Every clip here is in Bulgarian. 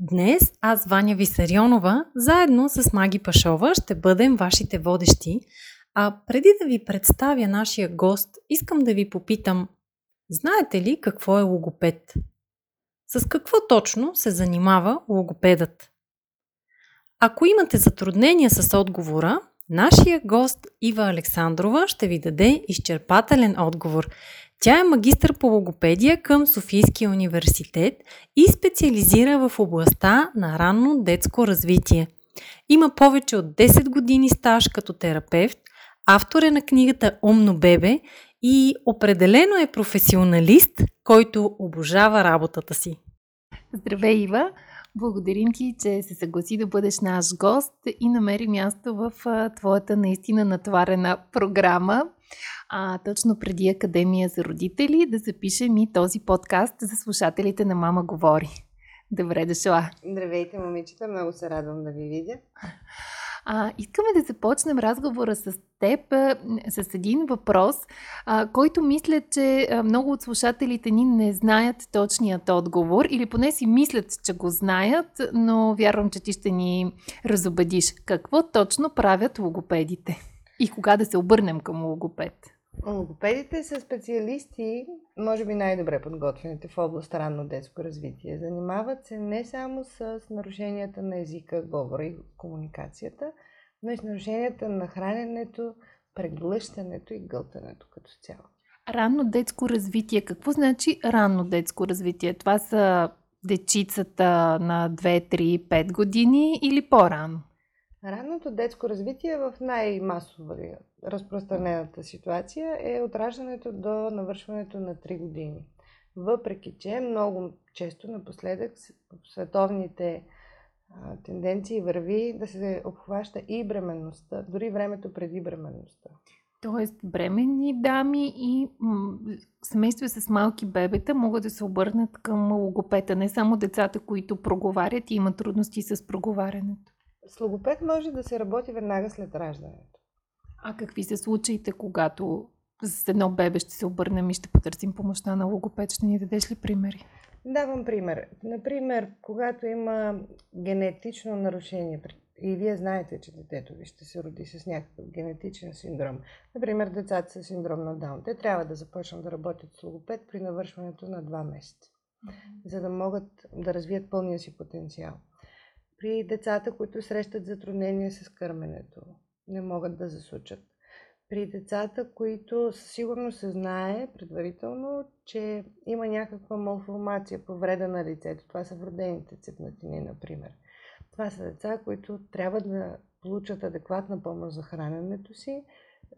Днес аз, Ваня Висарионова, заедно с Маги Пашова ще бъдем вашите водещи. А преди да ви представя нашия гост, искам да ви попитам, знаете ли какво е логопед? С какво точно се занимава логопедът? Ако имате затруднения с отговора, нашия гост Ива Александрова ще ви даде изчерпателен отговор. Тя е магистър по логопедия към Софийския университет и специализира в областта на ранно детско развитие. Има повече от 10 години стаж като терапевт, автор е на книгата Умно бебе и определено е професионалист, който обожава работата си. Здравей, Ива! Благодарим ти, че се съгласи да бъдеш наш гост и намери място в твоята наистина натварена програма а, точно преди Академия за родители, да запишем и този подкаст за слушателите на Мама Говори. Добре дошла! Здравейте, момичета! Много се радвам да ви видя. А, искаме да започнем разговора с теб а, с един въпрос, а, който мисля, че а, много от слушателите ни не знаят точният отговор или поне си мислят, че го знаят, но вярвам, че ти ще ни разобедиш. Какво точно правят логопедите? И кога да се обърнем към логопед? Логопедите са специалисти, може би най-добре подготвените в област ранно детско развитие. Занимават се не само с нарушенията на езика, говора и комуникацията, но и с нарушенията на храненето, преглъщането и гълтането като цяло. Ранно детско развитие. Какво значи ранно детско развитие? Това са дечицата на 2, 3, 5 години или по-рано? Ранното детско развитие в най-масова разпространената ситуация е от раждането до навършването на 3 години. Въпреки, че много често напоследък в световните тенденции върви да се обхваща и бременността, дори времето преди бременността. Тоест, бременни дами и м- семейства с малки бебета могат да се обърнат към логопета, не само децата, които проговарят и имат трудности с проговарянето. С логопед може да се работи веднага след раждането. А какви са случаите, когато с едно бебе ще се обърнем и ще потърсим помощта на логопед? Ще ни дадеш ли примери? Давам пример. Например, когато има генетично нарушение и вие знаете, че детето ви ще се роди с някакъв генетичен синдром. Например, децата с синдром на Даун. Те трябва да започнат да работят с логопед при навършването на 2 месеца, за да могат да развият пълния си потенциал при децата, които срещат затруднения с кърменето, не могат да засучат. При децата, които със сигурност се знае предварително, че има някаква малформация, повреда на лицето. Това са вродените цепнатини, например. Това са деца, които трябва да получат адекватна помощ за храненето си,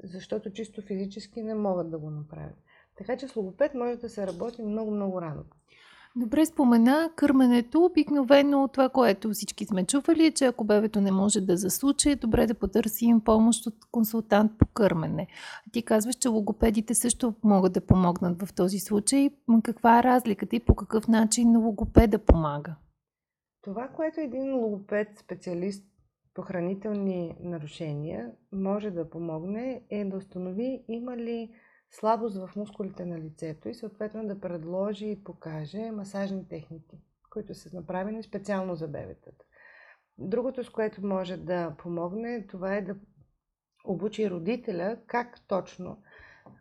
защото чисто физически не могат да го направят. Така че с логопед може да се работи много-много рано. Добре спомена кърменето. Обикновено това, което всички сме чували, е, че ако бебето не може да засуче, е добре да потърсим помощ от консултант по кърмене. Ти казваш, че логопедите също могат да помогнат в този случай. Каква е разликата и по какъв начин логопеда помага? Това, което един логопед, специалист по хранителни нарушения, може да помогне, е да установи има ли слабост в мускулите на лицето и съответно да предложи и покаже масажни техники, които са направени специално за бебетата. Другото, с което може да помогне, това е да обучи родителя как точно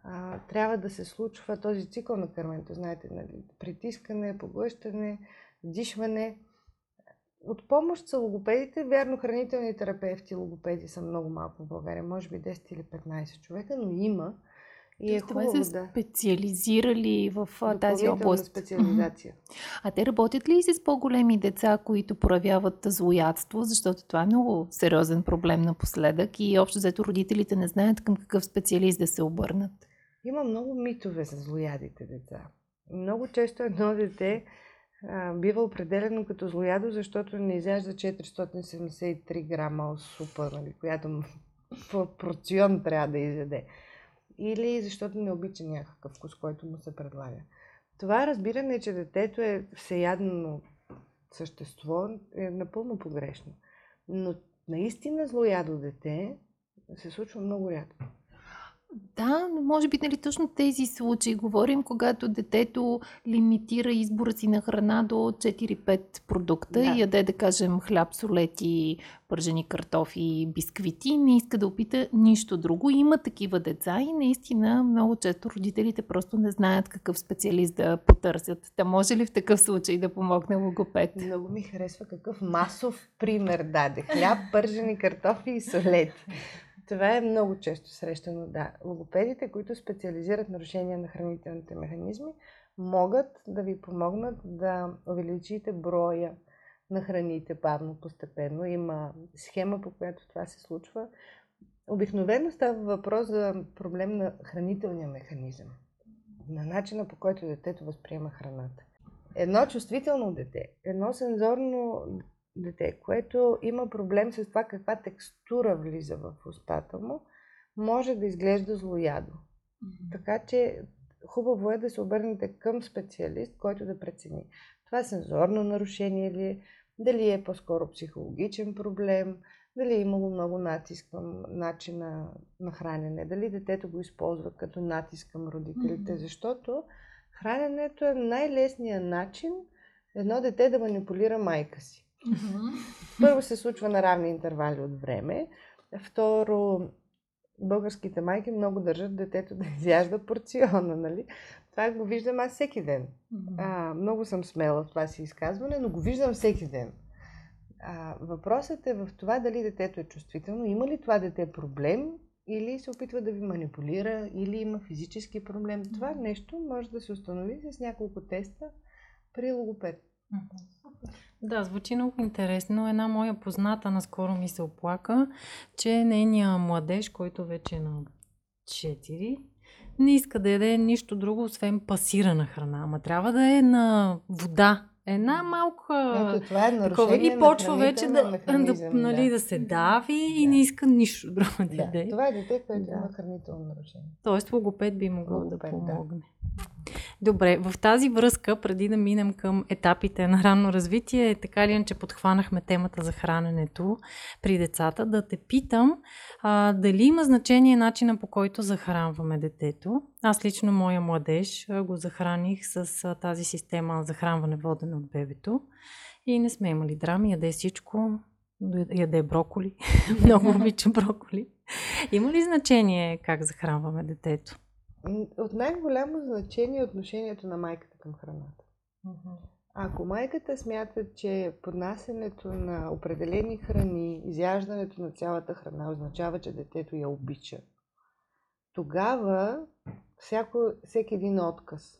а, трябва да се случва този цикъл на кърменето. Знаете, нали? притискане, поглъщане, вдишване. От помощ са логопедите. Вярно, хранителни терапевти, логопеди са много малко в България, може би 10 или 15 човека, но има. И е хубаво, са да. специализирали в тази област. специализация. А те работят ли и с по-големи деца, които проявяват злоядство, защото това е много сериозен проблем напоследък и общо взето родителите не знаят към какъв специалист да се обърнат? Има много митове за злоядите деца. Много често едно дете а, бива определено като злоядо, защото не изяжда 473 грама супа, нали, която порцион трябва да изяде. Или защото не обича някакъв вкус, който му се предлага. Това разбиране, че детето е всеядно същество, е напълно погрешно. Но наистина злоядо дете се случва много рядко. Да, но може би нали, точно тези случаи говорим, когато детето лимитира избора си на храна до 4-5 продукта да. и яде, да кажем, хляб, солети, пържени картофи, бисквити, не иска да опита нищо друго. Има такива деца и наистина много често родителите просто не знаят какъв специалист да потърсят. Та може ли в такъв случай да помогне логопед? Много ми харесва какъв масов пример даде. Хляб, пържени картофи и солети. Това е много често срещано, да. Логопедите, които специализират нарушения на хранителните механизми, могат да ви помогнат да увеличите броя на храните бавно, постепенно. Има схема, по която това се случва. Обикновено става въпрос за проблем на хранителния механизъм, на начина по който детето възприема храната. Едно чувствително дете, едно сензорно дете, което има проблем с това каква текстура влиза в устата му, може да изглежда злоядо. Mm-hmm. Така че хубаво е да се обърнете към специалист, който да прецени. Това сензорно нарушение ли е, дали е по-скоро психологичен проблем, дали е имало много натиск към начина на хранене, дали детето го използва като натиск към родителите, mm-hmm. защото храненето е най-лесният начин едно дете да манипулира майка си. Първо се случва на равни интервали от време. Второ, българските майки много държат детето да изяжда порциона, нали? Това го виждам аз всеки ден. А, много съм смела в това си изказване, но го виждам всеки ден. А, въпросът е в това дали детето е чувствително. Има ли това дете проблем или се опитва да ви манипулира, или има физически проблем. Това нещо може да се установи с няколко теста при логопед. Да, звучи много интересно. Една моя позната наскоро ми се оплака, че нейният младеж, който вече е на 4, не иска да яде нищо друго, освен пасирана храна. Ама трябва да е на вода. Една малка... Ето, това е такова, и почва вече да, да, нали, да. да се дави да. и не иска нищо друго да, да яде. Това е дете, което да. има хранително нарушение. Тоест логопед би могъл логопед, да помогне. Да. Добре, в тази връзка, преди да минем към етапите на ранно развитие, така ли е, че подхванахме темата за храненето при децата, да те питам а, дали има значение начина по който захранваме детето. Аз лично моя младеж го захраних с а, тази система захранване водене от бебето и не сме имали драми, яде всичко, яде броколи, много обича броколи. Има ли значение как захранваме детето? От най-голямо значение е отношението на майката към храната. Ако майката смята, че поднасенето на определени храни, изяждането на цялата храна означава, че детето я обича, тогава всяко, всеки един отказ,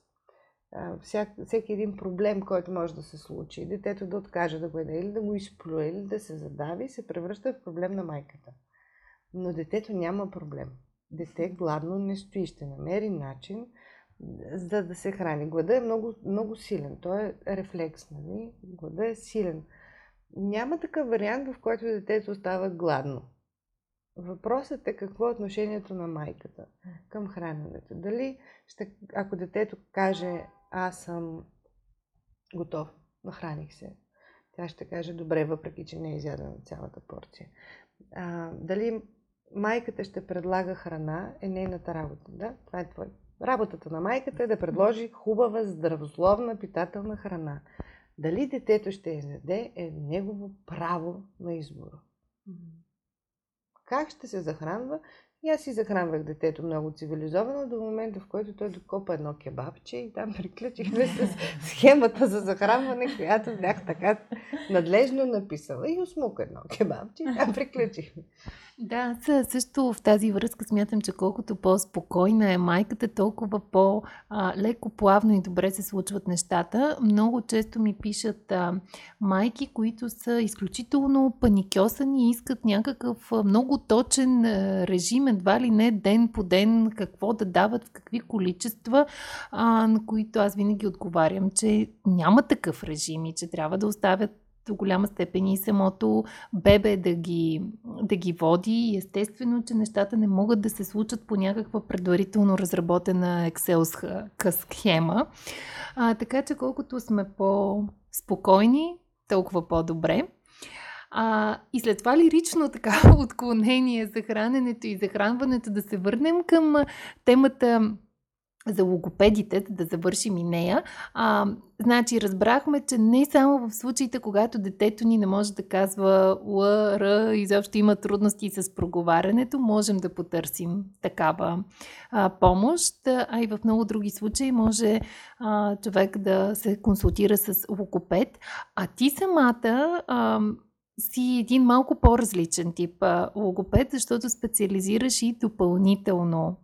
всяк, всеки един проблем, който може да се случи, детето да откаже да го еде или да го изплюе или да се задави, се превръща в проблем на майката. Но детето няма проблем дете гладно не стои. Ще намери начин за да се храни. Глада е много, много силен. Той е рефлекс. Нали? Глада е силен. Няма такъв вариант, в който детето става гладно. Въпросът е какво е отношението на майката към храненето. Дали, ще, ако детето каже, аз съм готов, нахраних се, тя ще каже, добре, въпреки че не е изядена цялата порция. А, дали майката ще предлага храна, е нейната работа. Да? Това е твой. Работата на майката е да предложи хубава, здравословна, питателна храна. Дали детето ще я яде, е негово право на избор. Как ще се захранва? И аз си захранвах детето много цивилизовано до момента, в който той докопа едно кебабче и там приключихме с схемата за захранване, която бях така надлежно написала. И усмука едно кебабче и там приключихме. Да, също в тази връзка смятам, че колкото по-спокойна е майката, толкова по-леко, плавно и добре се случват нещата. Много често ми пишат а, майки, които са изключително паникьосани и искат някакъв много точен режим, едва ли не ден по ден, какво да дават, в какви количества, а, на които аз винаги отговарям, че няма такъв режим и че трябва да оставят до голяма степен и самото бебе да ги, да ги води. Естествено, че нещата не могат да се случат по някаква предварително разработена Excel схема. А, така че колкото сме по-спокойни, толкова по-добре. А, и след това лирично така отклонение за храненето и захранването да се върнем към темата за логопедите, да завършим и нея. А, значи, разбрахме, че не само в случаите, когато детето ни не може да казва Л, Р, изобщо има трудности с проговарянето, можем да потърсим такава а, помощ, а и в много други случаи може а, човек да се консултира с логопед. А ти самата а, си един малко по-различен тип логопед, защото специализираш и допълнително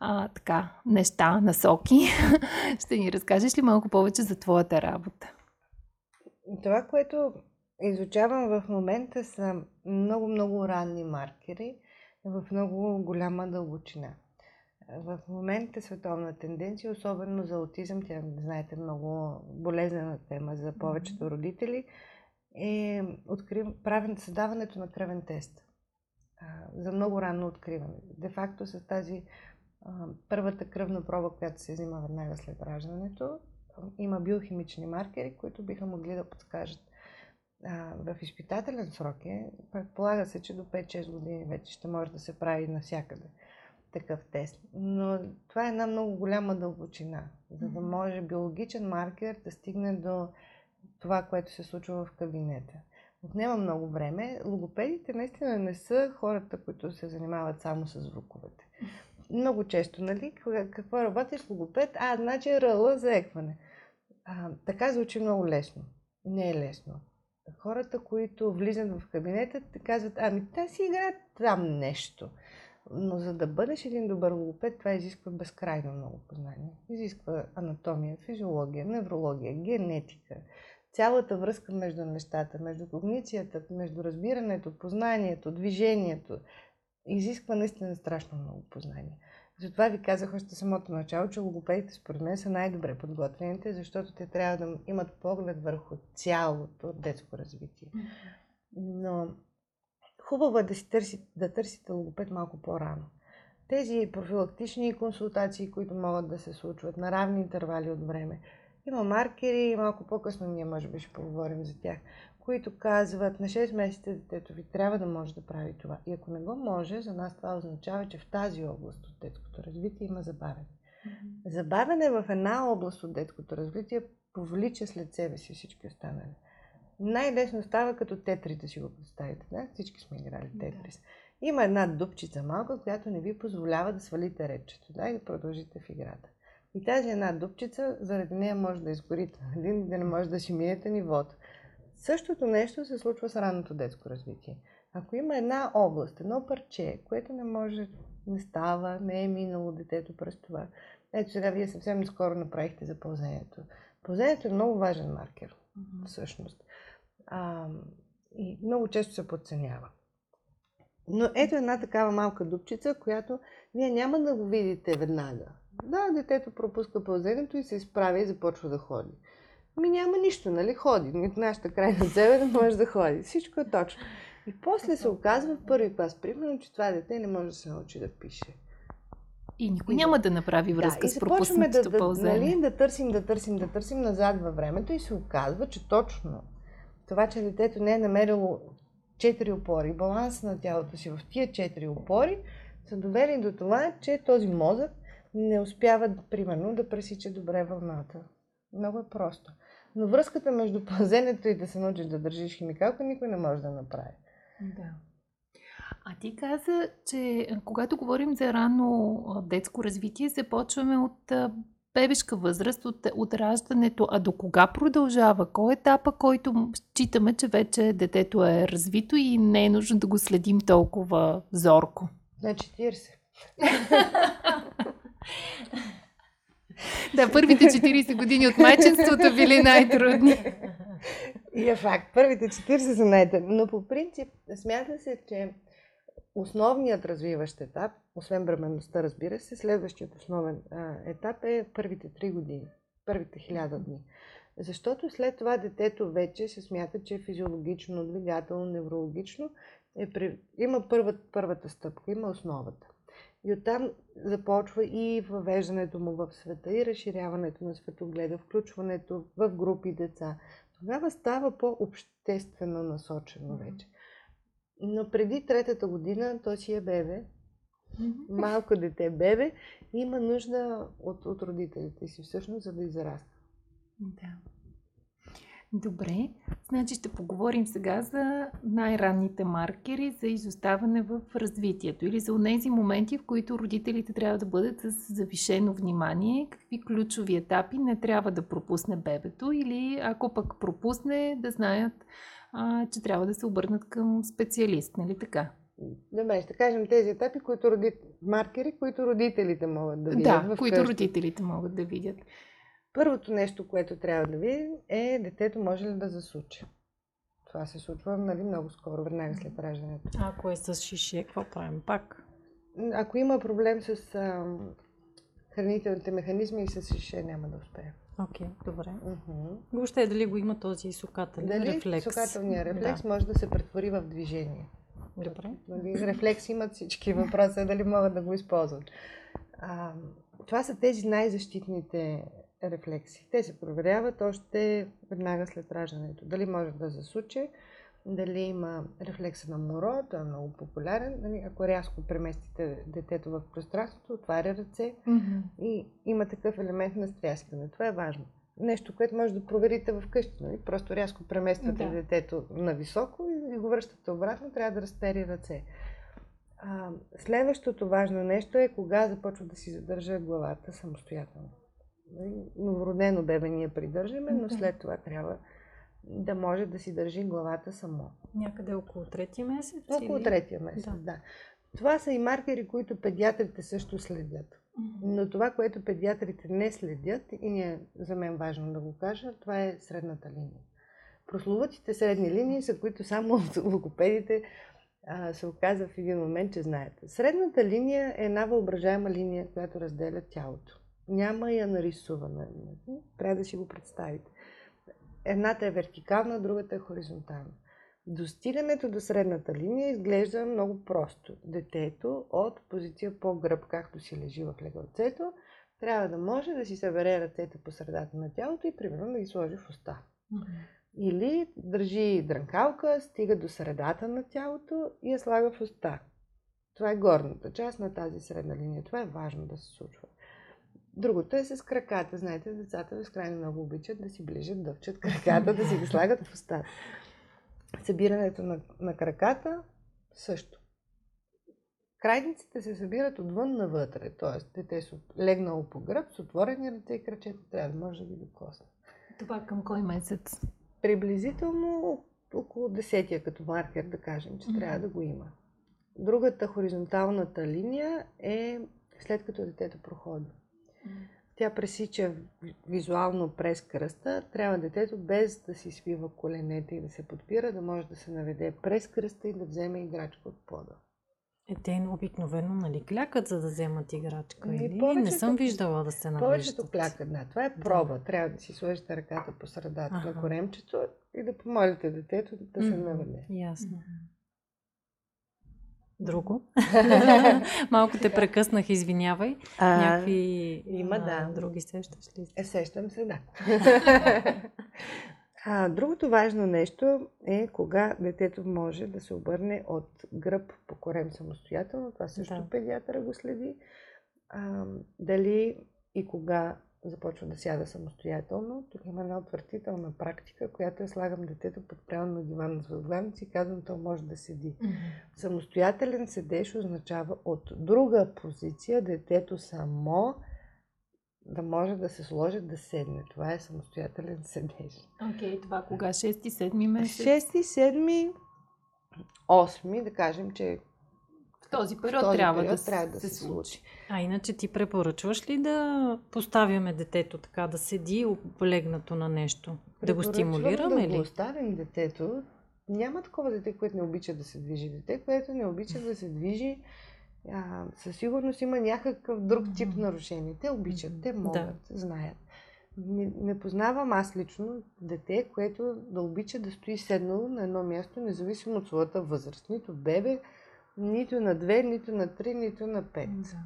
а, така, неща, насоки. Ще ни разкажеш ли малко повече за твоята работа? Това, което изучавам в момента са много-много ранни маркери в много голяма дълбочина. В момента световна тенденция, особено за аутизъм, тя, знаете, много болезнена тема за повечето родители, е открив... правен създаването на кръвен тест за много ранно откриване. Де факто с тази първата кръвна проба, която се взима веднага след раждането, има биохимични маркери, които биха могли да подскажат. в изпитателен срок е, предполага се, че до 5-6 години вече ще може да се прави навсякъде такъв тест. Но това е една много голяма дълбочина, за да може биологичен маркер да стигне до това, което се случва в кабинета. Отнема много време. Логопедите наистина не са хората, които се занимават само с звуковете много често, нали? Какво работиш логопед? А, значи ръла за екване. А, така звучи много лесно. Не е лесно. Хората, които влизат в кабинета, те казват, ами та си играят там нещо. Но за да бъдеш един добър логопед, това изисква безкрайно много познание. Изисква анатомия, физиология, неврология, генетика, цялата връзка между нещата, между когницията, между разбирането, познанието, движението, изисква наистина страшно много познание. Затова ви казах още самото начало, че логопедите според мен са най-добре подготвените, защото те трябва да имат поглед върху цялото детско развитие. Но хубаво е да, си търси, да търсите логопед малко по-рано. Тези профилактични консултации, които могат да се случват на равни интервали от време, има маркери, малко по-късно ние може би ще поговорим за тях, които казват на 6 месеца детето ви трябва да може да прави това. И ако не го може, за нас това означава, че в тази област от детското развитие има забавене. Mm-hmm. Забавене в една област от детското развитие повлича след себе си всички останали. Най-лесно става като тетрите си го представите. Да? Всички сме играли тетрис. Да. Има една дупчица малка, която не ви позволява да свалите речето да? и да продължите в играта. И тази една дупчица, заради нея може да изгорите един, да не може да си минете нивото. Същото нещо се случва с ранното детско развитие. Ако има една област, едно парче, което не може, не става, не е минало детето през това. Ето сега вие съвсем скоро направихте за пълзението. Пълзението е много важен маркер, mm-hmm. всъщност. А, и много често се подценява. Но ето една такава малка дупчица, която вие няма да го видите веднага. Да, детето пропуска пълзенето и се изправя и започва да ходи. Ми няма нищо, нали? Ходи. От нашата крайна цел е да може да ходи. Всичко е точно. И после се оказва в първи клас, примерно, че това дете не може да се научи да пише. И никой няма да направи връзка да, с пропуснатото да, да, нали, да търсим, да търсим, да търсим назад във времето и се оказва, че точно това, че детето не е намерило четири опори, баланс на тялото си в тия четири опори, са довели до това, че този мозък не успява, примерно, да пресича добре вълната. Много е просто. Но връзката между пазенето и да се научиш да държиш химикалка никой не може да направи. Да. А ти каза, че когато говорим за рано детско развитие, започваме от бебешка възраст от, от раждането, а до кога продължава? Кой е етапа, който считаме, че вече детето е развито и не е нужно да го следим толкова зорко? На 40. Да, първите 40 години от майчинството били най-трудни. И е факт. Първите 40 са най-трудни. Но по принцип смята се, че основният развиващ етап, освен бременността, разбира се, следващият основен а, етап е първите 3 години, първите 1000 дни. Защото след това детето вече се смята, че е физиологично, двигателно, неврологично е при... има първата, първата стъпка, има основата. И оттам започва и въвеждането му в света, и разширяването на светогледа, включването в групи деца. Тогава става по-обществено насочено вече. Но преди третата година то си е бебе, малко дете бебе, има нужда от, от родителите си всъщност, за да израства. Да. Добре, значи ще поговорим сега за най-ранните маркери за изоставане в развитието или за тези моменти, в които родителите трябва да бъдат с завишено внимание, какви ключови етапи не трябва да пропусне бебето или ако пък пропусне да знаят, а, че трябва да се обърнат към специалист, нали така? Добре, ще кажем тези етапи, които роди... маркери, които родителите могат да видят. Да, които къщи. родителите могат да видят. Първото нещо, което трябва да видим е детето може ли да засучи. Това се случва нали, много скоро, веднага след раждането. Ако е с шише, какво правим пак? Ако има проблем с а, хранителните механизми и с шише, няма да успее. Окей, okay, добре. Uh-huh. Въобще дали го има този сукателен дали рефлекс? сукателният рефлекс да. може да се претвори в движение. Добре. Нали, рефлекс имат всички. Въпросът е дали могат да го използват. А, това са тези най-защитните рефлекси. Те се проверяват още веднага след раждането. Дали може да засуче, дали има рефлекса на моро, той е много популярен. Нали, ако рязко преместите детето в пространството, отваря ръце mm-hmm. и има такъв елемент на стряскане. Това е важно. Нещо, което може да проверите вкъщи. Нали? Просто рязко премествате да. детето на високо и го връщате обратно, трябва да разпери ръце. А, следващото важно нещо е кога започва да си задържа главата самостоятелно. Новородено бебе ние придържаме, но след това трябва да може да си държи главата само. Някъде около третия месец? Около или? третия месец, да. да. Това са и маркери, които педиатрите също следят. Но това, което педиатрите не следят, и не е за мен важно да го кажа, това е средната линия. Прословутите средни линии са, които само логопедите а, се оказа в един момент, че знаете. Средната линия е една въображаема линия, която разделя тялото. Няма я нарисувана. Трябва да си го представите. Едната е вертикална, другата е хоризонтална. Достигането до средната линия изглежда много просто. Детето от позиция по-гръб, както си лежи в легалцето, трябва да може да си събере ръцете по средата на тялото и примерно да ги сложи в уста. Или държи дрънкалка, стига до средата на тялото и я слага в уста. Това е горната част на тази средна линия. Това е важно да се случва. Другото е с краката. Знаете, децата безкрайно много обичат да си ближат, дъвчат краката, да си ги слагат в устата. Събирането на, на краката също. Крайниците се събират отвън навътре, т.е. дете е легнало по гръб, с отворени ръце и крачета трябва да може да ги докосне. Това към кой месец? Приблизително около десетия като маркер, да кажем, че mm-hmm. трябва да го има. Другата хоризонталната линия е след като детето проходи. Тя пресича визуално през кръста. Трябва детето без да си свива коленете и да се подпира, да може да се наведе през кръста и да вземе играчка от пода. Е, те обикновено нали, клякат, за да вземат играчка. Ами, или? Повечето, не съм виждала да се навеждат. Повечето клякат, да. Това е проба. Да. Трябва да си сложите ръката по средата ага. на коремчето и да помолите детето да се наведе. Ясно. Друго? Малко те прекъснах, извинявай. А, Някакви има, а, да. други сещаш ли? Е, сещам се, да. а, другото важно нещо е кога детето може да се обърне от гръб по корем самостоятелно. Това също да. педиатъра го следи. А, дали и кога започва да сяда самостоятелно. Тук има една отвратителна практика, която е слагам детето под прямо на диван с възглавници и казвам, то може да седи. Mm-hmm. Самостоятелен седеж означава от друга позиция детето само да може да се сложи да седне. Това е самостоятелен седеж. Окей, okay, това кога? 6-7 месец? 6-7, 8, да кажем, че в този период, в този трябва, период да трябва да се, се случи. А иначе ти препоръчваш ли да поставяме детето така, да седи облегнато на нещо? Да го стимулираме да ли? Да оставим детето. Няма такова дете, което не обича да се движи. Дете, което не обича да се движи, а, със сигурност има някакъв друг тип нарушение. Те обичат, те могат, да. знаят. Не, не познавам аз лично дете, което да обича да стои седнало на едно място, независимо от своята възраст. Нито бебе, нито на две, нито на три, нито на пет. Да.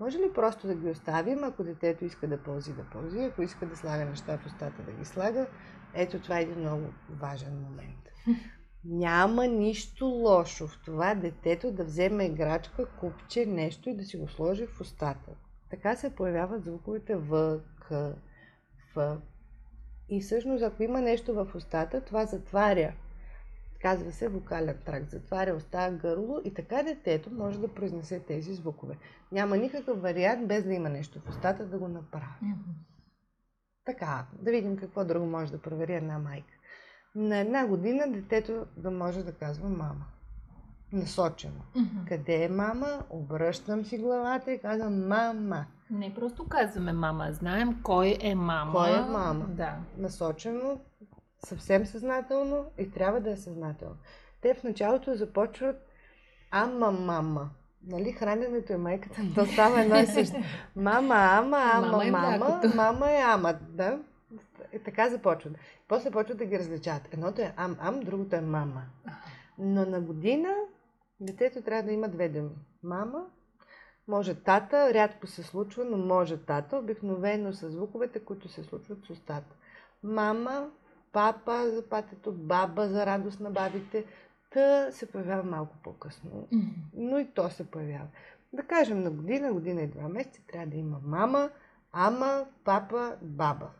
Може ли просто да ги оставим, ако детето иска да пълзи, да пълзи, ако иска да слага неща в устата, да ги слага? Ето това е един много важен момент. Няма нищо лошо в това детето да вземе играчка, купче, нещо и да си го сложи в устата. Така се появяват звуковете В, К, Ф. И всъщност, ако има нещо в устата, това затваря Казва се вокален тракт. Затваря уста, гърло и така детето може да произнесе тези звукове. Няма никакъв вариант, без да има нещо в устата, да го направи. Mm-hmm. Така, да видим какво друго може да провери една майка. На една година детето да може да казва мама. Насочено. Mm-hmm. Къде е мама? Обръщам си главата и казвам мама. Не просто казваме мама, знаем кой е мама. Кой е мама? Да. Насочено съвсем съзнателно и трябва да е съзнателно. Те в началото започват ама мама. Нали, храненето е майката, то става едно и също. Мама, ама, ама, мама, е мама, мама е ама. Да? И така започват. После почват да ги различават. Едното е ам, ам, другото е мама. Но на година детето трябва да има две думи. Мама, може тата, рядко се случва, но може тата, обикновено с звуковете, които се случват с устата. Мама, папа за патето, баба за радост на бабите. Та се появява малко по-късно. Но и то се появява. Да кажем на година, година и два месеца трябва да има мама, ама, папа, баба.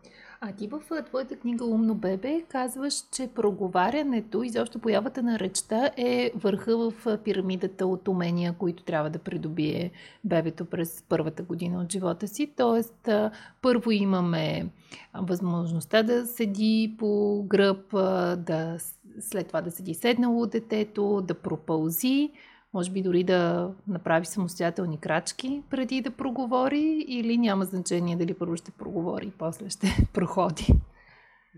А ти в твоята книга Умно бебе казваш, че проговарянето и защо появата на речта е върха в пирамидата от умения, които трябва да придобие бебето през първата година от живота си. Тоест, първо имаме възможността да седи по гръб, да, след това да седи седнало детето, да пропълзи, може би дори да направи самостоятелни крачки преди да проговори или няма значение дали първо ще проговори и после ще проходи?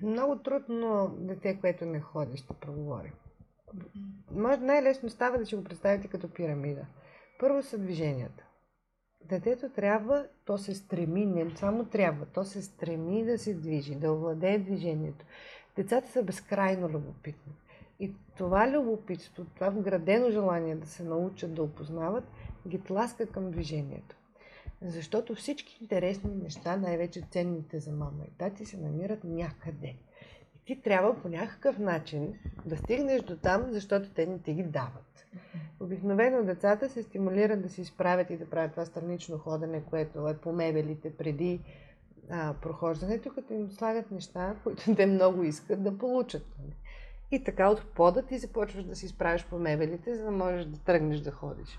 Много трудно дете, което не ходи, ще проговори. Може най-лесно става да си го представите като пирамида. Първо са движенията. Детето трябва, то се стреми, не само трябва, то се стреми да се движи, да овладее движението. Децата са безкрайно любопитни. И това любопитство, това вградено желание да се научат да опознават, ги тласка към движението. Защото всички интересни неща, най-вече ценните за мама и тати, се намират някъде. И ти трябва по някакъв начин да стигнеш до там, защото те не ти ги дават. Обикновено децата се стимулират да се изправят и да правят това странично ходене, което е по мебелите преди а, прохождането, като им слагат неща, които те много искат да получат. И така от пода ти започваш да си изправиш по мебелите, за да можеш да тръгнеш да ходиш.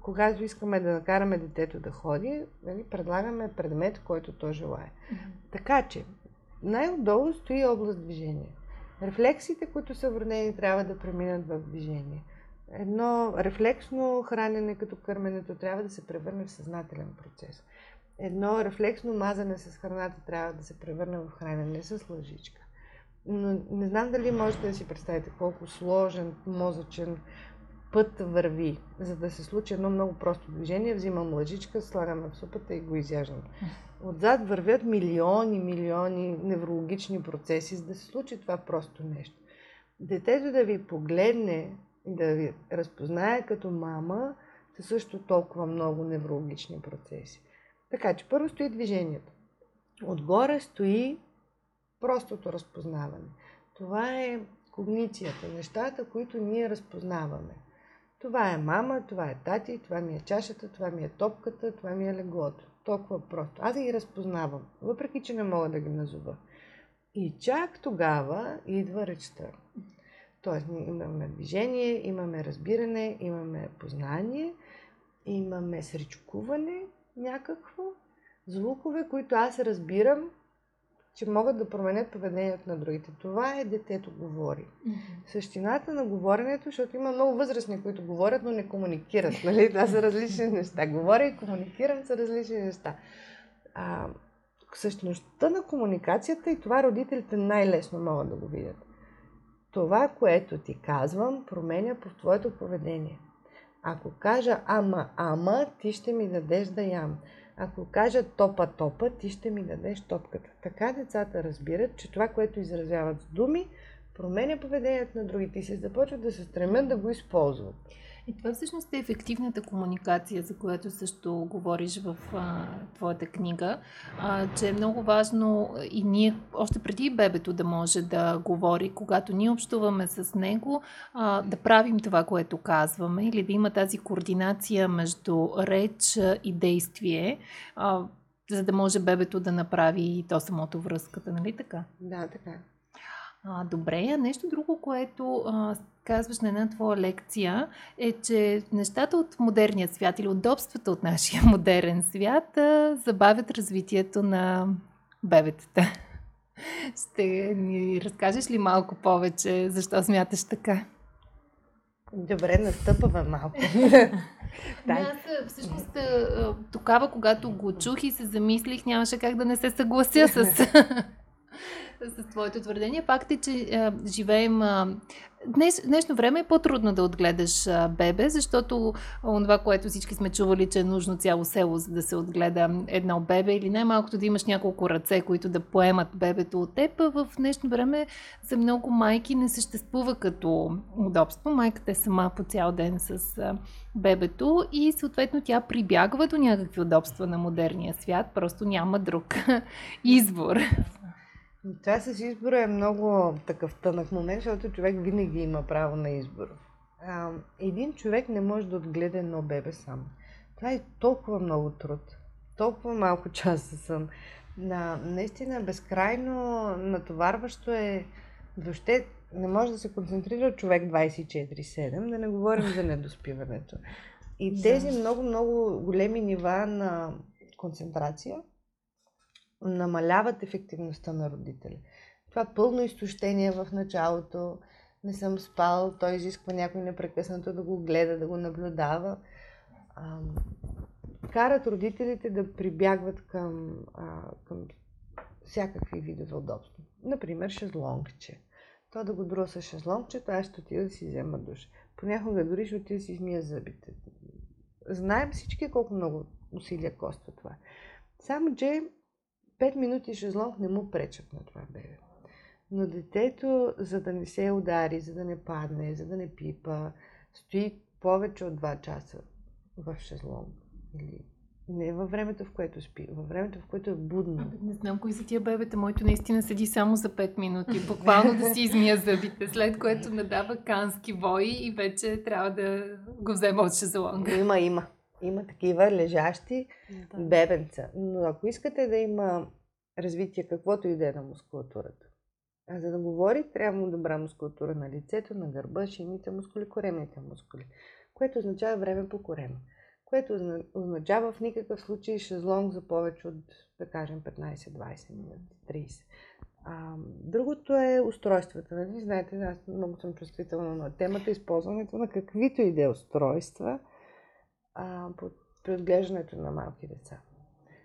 Когато искаме да накараме детето да ходи, нали, предлагаме предмет, който то желая. Mm-hmm. Така че, най-отдолу стои област движение. Рефлексите, които са върнени, трябва да преминат в движение. Едно рефлексно хранене като кърменето трябва да се превърне в съзнателен процес. Едно рефлексно мазане с храната трябва да се превърне в хранене с лъжичка. Но не знам дали можете да си представите колко сложен мозъчен път върви, за да се случи едно много просто движение. Взимам лъжичка, слагам в супата и го изяждам. Отзад вървят милиони, милиони неврологични процеси, за да се случи това просто нещо. Детето да ви погледне, да ви разпознае като мама, са също толкова много неврологични процеси. Така че първо стои движението. Отгоре стои простото разпознаване. Това е когницията, нещата, които ние разпознаваме. Това е мама, това е тати, това ми е чашата, това ми е топката, това ми е леглото. Толкова просто. Аз ги разпознавам, въпреки че не мога да ги назова. И чак тогава идва речта. Тоест, имаме движение, имаме разбиране, имаме познание, имаме сричкуване някакво, Звукове, които аз разбирам, че могат да променят поведението на другите. Това е детето говори. Mm-hmm. Същината на говоренето, защото има много възрастни, които говорят, но не комуникират. Нали? Това са различни неща. Говоря и комуникирам са различни неща. А, същността на комуникацията и това родителите най-лесно могат да го видят. Това, което ти казвам, променя по твоето поведение. Ако кажа ама, ама, ти ще ми дадеш да ям. Ако кажа топа, топа, ти ще ми дадеш топката. Така децата разбират, че това, което изразяват с думи, променя поведението на другите и се започват да се стремят да го използват. И това всъщност е ефективната комуникация, за която също говориш в а, твоята книга, а, че е много важно и ние още преди бебето да може да говори, когато ние общуваме с него, а, да правим това, което казваме или да има тази координация между реч и действие, а, за да може бебето да направи и то самото връзката, нали така? Да, така. А, добре, а нещо друго, което а, казваш на една твоя лекция, е, че нещата от модерния свят или удобствата от нашия модерен свят а, забавят развитието на бебетата. Ще ни разкажеш ли малко повече, защо смяташ така? Добре, настъпваме малко. да, аз всъщност тогава, когато го чух и се замислих, нямаше как да не се съглася с с твоето твърдение. Факт е, че а, живеем. А, днес, днешно време е по-трудно да отгледаш а, бебе, защото това, което всички сме чували, че е нужно цяло село, за да се отгледа едно бебе, или най-малкото да имаш няколко ръце, които да поемат бебето от теб, в днешно време за много майки не съществува като удобство. Майката е сама по цял ден с а, бебето и съответно тя прибягва до някакви удобства на модерния свят, просто няма друг избор. Това с избора е много такъв тънък момент, защото човек винаги има право на избор. А, един човек не може да отгледа едно бебе сам. Това е толкова много труд, толкова малко часа съм. На, наистина безкрайно натоварващо е. Въобще не може да се концентрира човек 24-7, да не говорим за недоспиването. И тези много-много големи нива на концентрация намаляват ефективността на родителя. Това пълно изтощение в началото, не съм спал, той изисква някой непрекъснато да го гледа, да го наблюдава. А, карат родителите да прибягват към, а, към всякакви видове удобства. Например, шезлонгче. То да го друса шезлонгчето, аз ще отида да си взема душ. Понякога дори ще отида да си измия зъбите. Знаем всички колко много усилия коства това. Само, че 5 минути шезлонг не му пречат на това бебе. Но детето, за да не се удари, за да не падне, за да не пипа, стои повече от 2 часа в шезлонг. Или не във времето, в което спи, във времето, в което е будно. Не знам кои са тия бебета. Моето наистина седи само за 5 минути. Буквално да си измия зъбите, след което надава кански вои и вече трябва да го взема от шезлонга. Има, има. Има такива лежащи да. бебенца. Но ако искате да има развитие, каквото и да е на мускулатурата, а за да говори, трябва му добра мускулатура на лицето, на гърба, шините мускули, коремните мускули, което означава време по корема, което означава в никакъв случай шезлонг за повече от, да кажем, 15-20 минути, 30. А, другото е устройствата. Нали? Знаете, аз много съм чувствителна на темата, използването на каквито и да е устройства – а, при отглеждането на малки деца.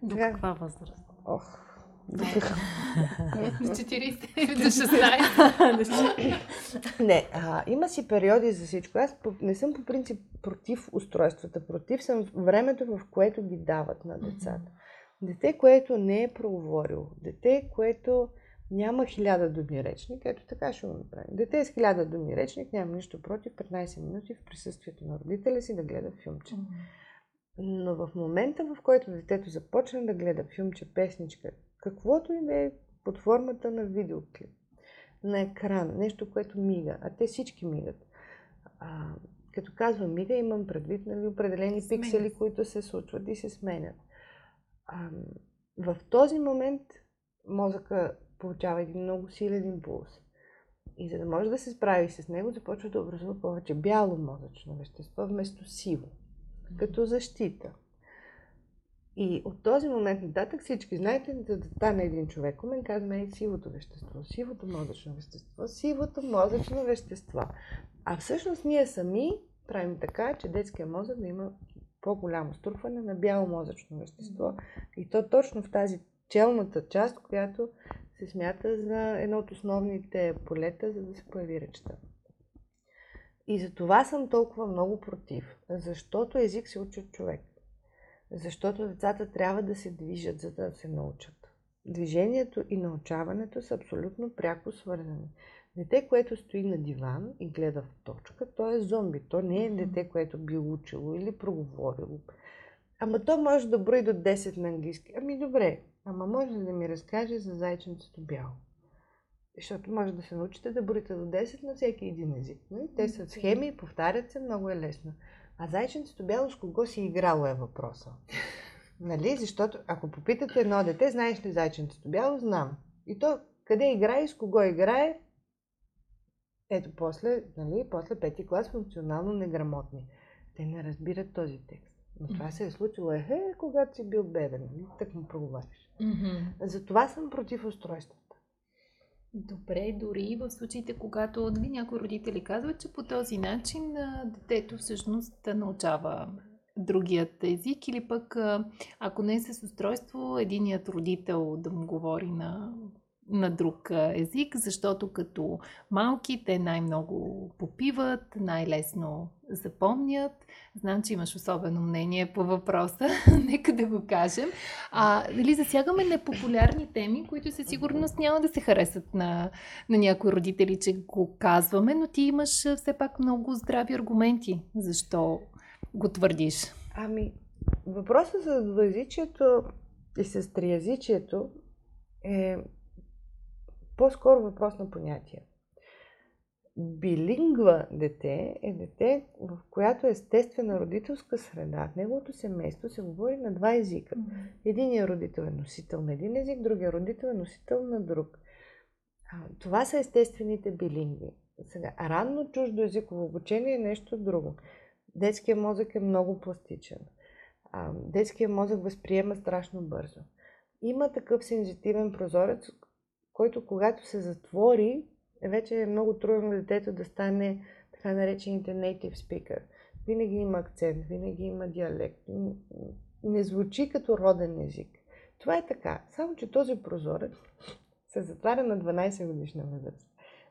До Сега... каква възраст? Ох, до 40 или до 16? не, а, има си периоди за всичко. Аз не съм по принцип против устройствата. Против съм времето, в което ги дават на децата. Дете, което не е проговорило. Дете, което няма хиляда думи речник, ето така ще го направим. Дете с хиляда думи речник, няма нищо против 15 минути в присъствието на родителя си да гледа филмче. Но в момента, в който детето започне да гледа филмче, песничка, каквото и да е под формата на видеоклип, на екран, нещо, което мига, а те всички мигат. А, като казвам мига, имам предвид нали, определени Сменя. пиксели, които се случват и се сменят. А, в този момент мозъка получава един много силен импулс. И за да може да се справи с него, започва да образува повече бяло мозъчно вещество вместо сиво, като защита. И от този момент нататък всички знаете, да, да стане един човек, мен казваме е сивото вещество, сивото мозъчно вещество, сивото мозъчно вещество. А всъщност ние сами правим така, че детския мозък да има по-голямо струпване на бяло мозъчно вещество. И то точно в тази челната част, която се смята за едно от основните полета, за да се появи речта. И за това съм толкова много против, защото език се учи от човек. Защото децата трябва да се движат, за да се научат. Движението и научаването са абсолютно пряко свързани. Дете, което стои на диван и гледа в точка, то е зомби. То не е дете, което би учило или проговорило. Ама то може да брои до 10 на английски. Ами добре, ама може да ми разкаже за зайченцето бяло. Защото може да се научите да броите до 10 на всеки един език. Нали? Те са схеми, повтарят се, много е лесно. А зайченцето бяло с кого си играло е въпроса. Нали? Защото ако попитате едно дете, знаеш ли зайченцето бяло, знам. И то къде играе и с кого играе, ето после, нали, после пети клас функционално неграмотни. Те не разбират този текст. Но това се е случило, е, когато си бил беден, нали? так му проговаряш. Mm-hmm. Затова съм против устройствата. Добре, дори в случаите, когато нали, някои родители казват, че по този начин детето всъщност научава другият език или пък ако не е с устройство, единият родител да му говори на на друг език, защото като малки те най-много попиват, най-лесно запомнят. Знам, че имаш особено мнение по въпроса, нека да го кажем. А, дали засягаме непопулярни теми, които със сигурност няма да се харесат на, на някои родители, че го казваме, но ти имаш все пак много здрави аргументи. Защо го твърдиш? Ами, въпросът за двоязичието и с е по-скоро въпрос на понятие. Билингва дете е дете, в която естествена родителска среда, в неговото семейство се говори на два езика. Единият родител е носител на един език, другия родител е носител на друг. Това са естествените билингви. Сега, ранно чуждо езиково обучение е нещо друго. Детският мозък е много пластичен. Детският мозък възприема страшно бързо. Има такъв сензитивен прозорец, който когато се затвори, вече е много трудно детето да стане така наречените native speaker. Винаги има акцент, винаги има диалект. Не звучи като роден език. Това е така. Само, че този прозорец се затваря на 12 годишна възраст.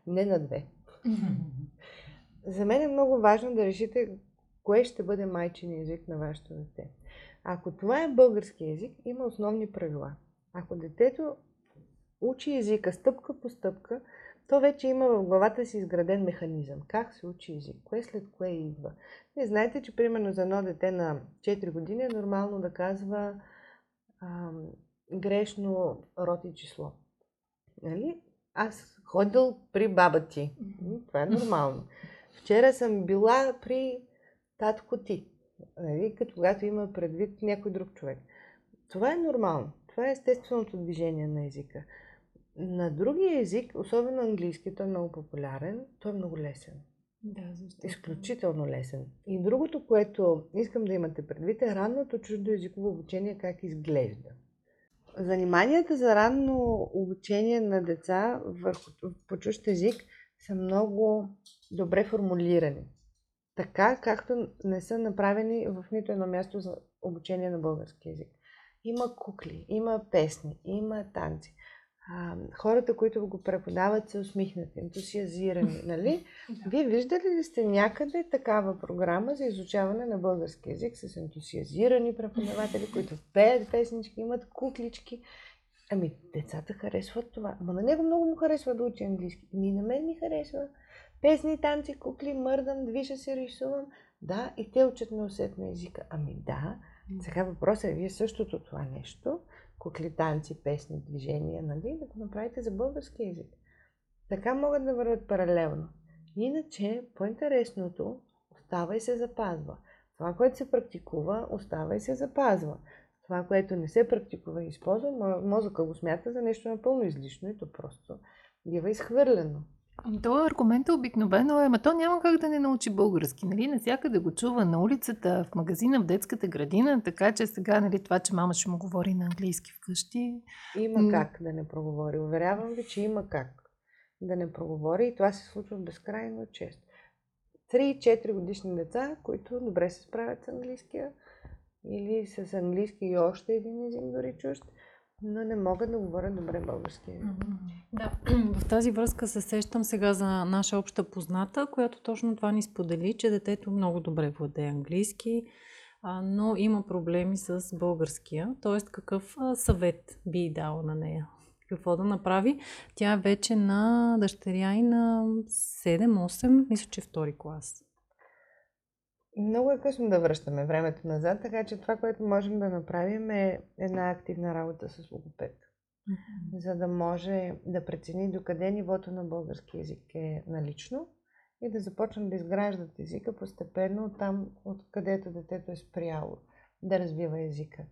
Не на 2. За мен е много важно да решите кое ще бъде майчин език на вашето дете. Ако това е български език, има основни правила. Ако детето учи езика стъпка по стъпка, то вече има в главата си изграден механизъм. Как се учи език? Кое след кое идва? Вие знаете, че примерно за едно дете на 4 години е нормално да казва а, грешно род и число. Нали? Аз ходил при баба ти. Това е нормално. Вчера съм била при татко ти. Нали? Като когато има предвид някой друг човек. Това е нормално. Това е естественото движение на езика. На другия език, особено английски, той е много популярен, той е много лесен. Да, защото... Изключително лесен. И другото, което искам да имате предвид е ранното чуждо езиково обучение как изглежда. Заниманията за ранно обучение на деца върху, по чужд език са много добре формулирани. Така, както не са направени в нито едно място за обучение на български язик. Има кукли, има песни, има танци а, хората, които го преподават, са усмихнати, ентусиазирани, нали? Вие виждали ли сте някъде такава програма за изучаване на български язик с ентусиазирани преподаватели, които пеят песнички, имат куклички? Ами, децата харесват това. Ама на него много му харесва да учи английски. Ми на мен ми харесва. Песни, танци, кукли, мърдам, движа се, рисувам. Да, и те учат неусетно езика. Ами да, сега въпросът е, вие същото това нещо кукли, танци, песни, движения, нали, да го направите за български язик. Така могат да върват паралелно. Иначе, по-интересното остава и се запазва. Това, което се практикува, остава и се запазва. Това, което не се практикува и използва, мозъка го смята за нещо напълно излишно и то просто бива изхвърлено. То аргумент обикновено е, ама то няма как да не научи български, нали? Насякъде го чува на улицата, в магазина, в детската градина, така че сега, нали, това, че мама ще му говори на английски вкъщи. Има как да не проговори. Уверявам ви, че има как да не проговори и това се случва безкрайно често. 3-4 годишни деца, които добре се справят с английския или с английски и още един език, дори чужд, но не могат да говорят добре български. Да, в тази връзка се сещам сега за наша обща позната, която точно това ни сподели, че детето много добре владее английски, но има проблеми с българския. Тоест, какъв съвет би дала на нея? Какво да направи? Тя е вече на дъщеря и на 7-8, мисля, че втори клас. Много е късно да връщаме времето назад, така че това, което можем да направим е една активна работа с логопед. Mm-hmm. За да може да прецени докъде нивото на български язик е налично и да започнем да изграждат езика постепенно там, откъдето детето е спряло да развива езика.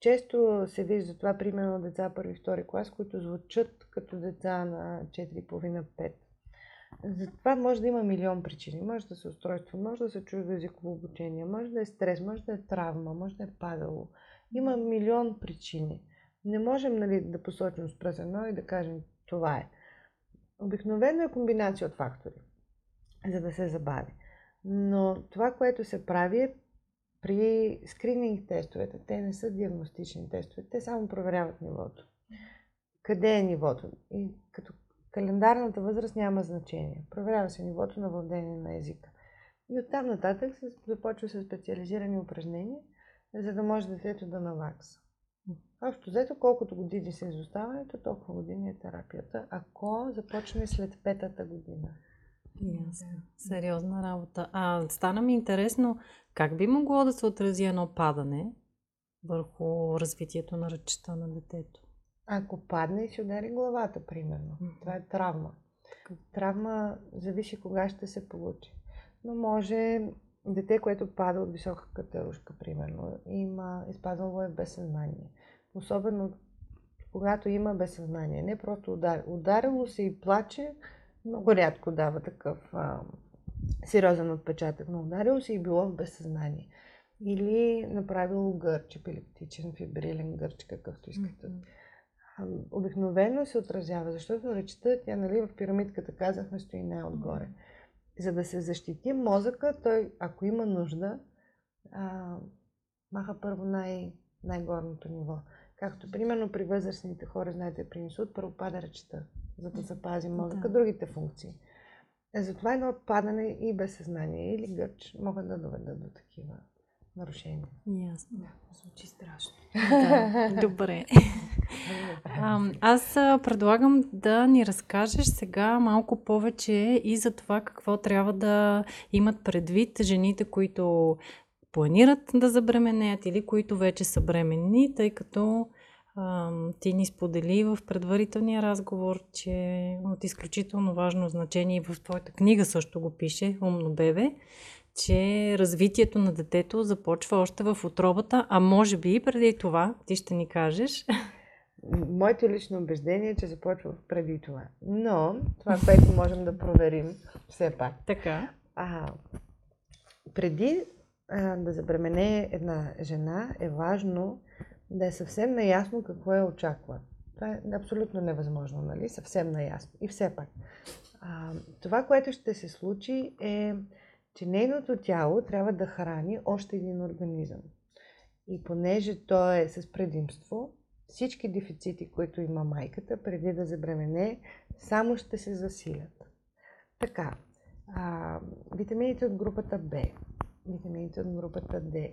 Често се вижда това, примерно, деца първи, втори клас, които звучат като деца на 4,5-5 за това може да има милион причини. Може да се устройство, може да се чуждо езиково обучение, може да е стрес, може да е травма, може да е падало. Има милион причини. Не можем нали, да посочим с пръст едно и да кажем това е. Обикновено е комбинация от фактори, за да се забави. Но това, което се прави е при скрининг тестовете, те не са диагностични тестове, те само проверяват нивото. Къде е нивото? И като Календарната възраст няма значение. Проверява се нивото на владение на езика. И оттам нататък се започва с специализирани упражнения, за да може детето да навакса. Общо взето, колкото години се изоставането, толкова години е терапията, ако започне след петата година. Ясно. Сериозна работа. А стана ми интересно, как би могло да се отрази едно падане върху развитието на ръчета на детето? Ако падне и си удари главата, примерно. Mm-hmm. Това е травма. Травма зависи кога ще се получи. Но може дете, което пада от висока катерушка, примерно, има изпаднало е без съзнание. Особено когато има безсъзнание. Не просто удар. Ударило се и плаче, много рядко дава такъв а, сериозен отпечатък, но ударило се и било в безсъзнание. Или направило гърч, епилептичен, фибрилен гърч, какъвто искате. Mm-hmm обикновено се отразява, защото речта, тя нали, в пирамидката казахме, стои най-отгоре. За да се защити мозъка, той, ако има нужда, а, маха първо най- най-горното ниво. Както примерно при възрастните хора, знаете, при инсулт, първо пада речта, за да запази мозъка, да. другите функции. Е, затова едно падане и без съзнание или гърч могат да доведат до такива нарушения. Ясно. Да, звучи страшно. Да, добре. А, аз предлагам да ни разкажеш сега малко повече и за това какво трябва да имат предвид жените, които планират да забременеят или които вече са бременни, тъй като а, ти ни сподели в предварителния разговор, че от изключително важно значение и в твоята книга също го пише, Умно бебе, че развитието на детето започва още в отробата, а може би и преди това, ти ще ни кажеш. Моето лично убеждение е, че започва преди това. Но това, което можем да проверим все пак. Така. А, преди а, да забремене една жена, е важно да е съвсем наясно какво е очаква. Това е абсолютно невъзможно, нали? Съвсем наясно. И все пак. А, това, което ще се случи е че нейното тяло трябва да храни още един организъм. И понеже то е с предимство, всички дефицити, които има майката преди да забремене, само ще се засилят. Така, а, витамините от групата Б, витамините от групата Д,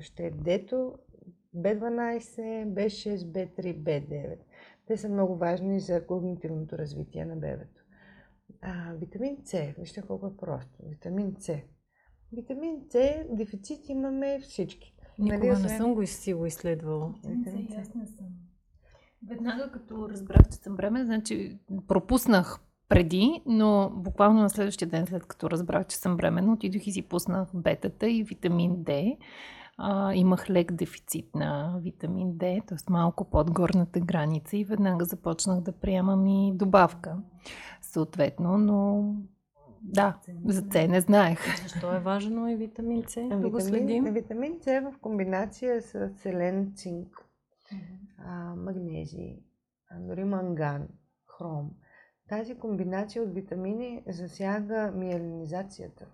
ще е Дето, B12, B6, B3, B9. Те са много важни за когнитивното развитие на бебето. А, витамин С, вижте колко е просто. Витамин С. Витамин С, дефицит имаме всички. Никога нали, не съм го си го изследвала. Витамин С, ясна съм. Веднага като разбрах, че съм бременна, значи пропуснах преди, но буквално на следващия ден, след като разбрах, че съм бременна, отидох и си пуснах бетата и витамин Д. а, имах лек дефицит на витамин D, т.е. малко под горната граница и веднага започнах да приемам и добавка. Съответно, но да, за С не знаех. Защо е важно и витамин С? Да го следим? Витамин С е в комбинация с селен, цинк, а, а, дори манган, хром. Тази комбинация от витамини засяга миелинизацията,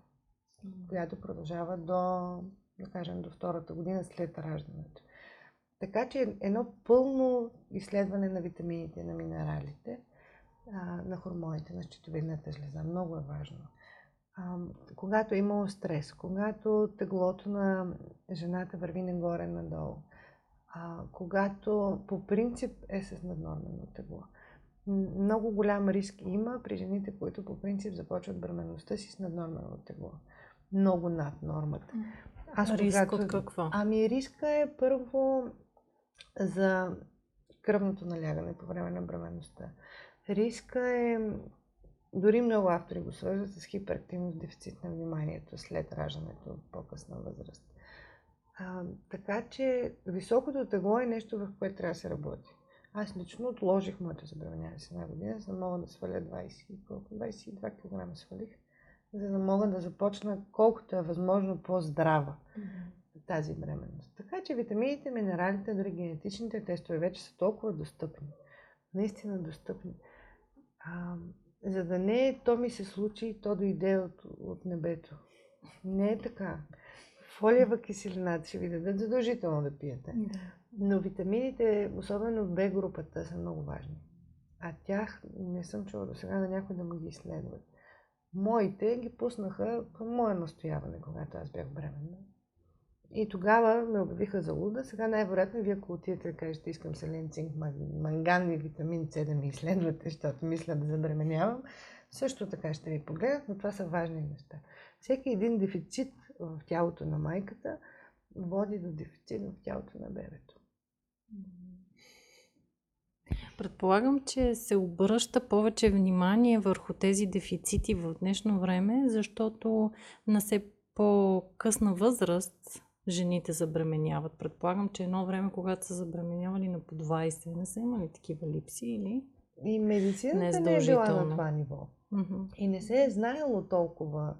която продължава до, да кажем, до втората година след раждането. Така че едно пълно изследване на витамините, на минералите, на хормоните, на щитовидната жлеза. Много е важно. когато е имало стрес, когато теглото на жената върви нагоре-надолу, когато по принцип е с наднормено тегло, много голям риск има при жените, които по принцип започват бременността си с наднормено тегло. Много над нормата. Аз риск когато... от какво? Ами риска е първо за кръвното налягане по време на бременността. Риска е, дори много автори го свързват с хиперактивност, дефицит на вниманието след раждането в по-късна възраст. А, така че високото тегло е нещо, в което трябва да се работи. Аз лично отложих моето забременяване с една година, за да мога да сваля 20, колко? 22 кг свалих, за да мога да започна колкото е възможно по-здрава mm-hmm. тази бременност. Така че витамините, минералите, дори генетичните тестове вече са толкова достъпни. Наистина достъпни. А, за да не е то ми се случи, то дойде от, от небето. Не е така. Фолиева киселина ще ви дадат задължително да пиете. Да. Но витамините, особено в Б групата, са много важни. А тях не съм чула до сега на някой да му ги изследват. Моите ги пуснаха по мое настояване, когато аз бях бременна. И тогава ме обявиха за луда. Сега най-вероятно вие ако отидете да кажете искам селен, цинк, манган и витамин С да ми изследвате, защото мисля да забременявам, също така ще ви погледнат, но това са важни неща. Всеки един дефицит в тялото на майката води до дефицит в тялото на бебето. Предполагам, че се обръща повече внимание върху тези дефицити в днешно време, защото на все по-късна възраст жените забременяват. Предполагам, че едно време, когато са забременявали на по 20, не са имали такива липси или? И медицината не, не е била на това ниво. Mm-hmm. И не се е знаело толкова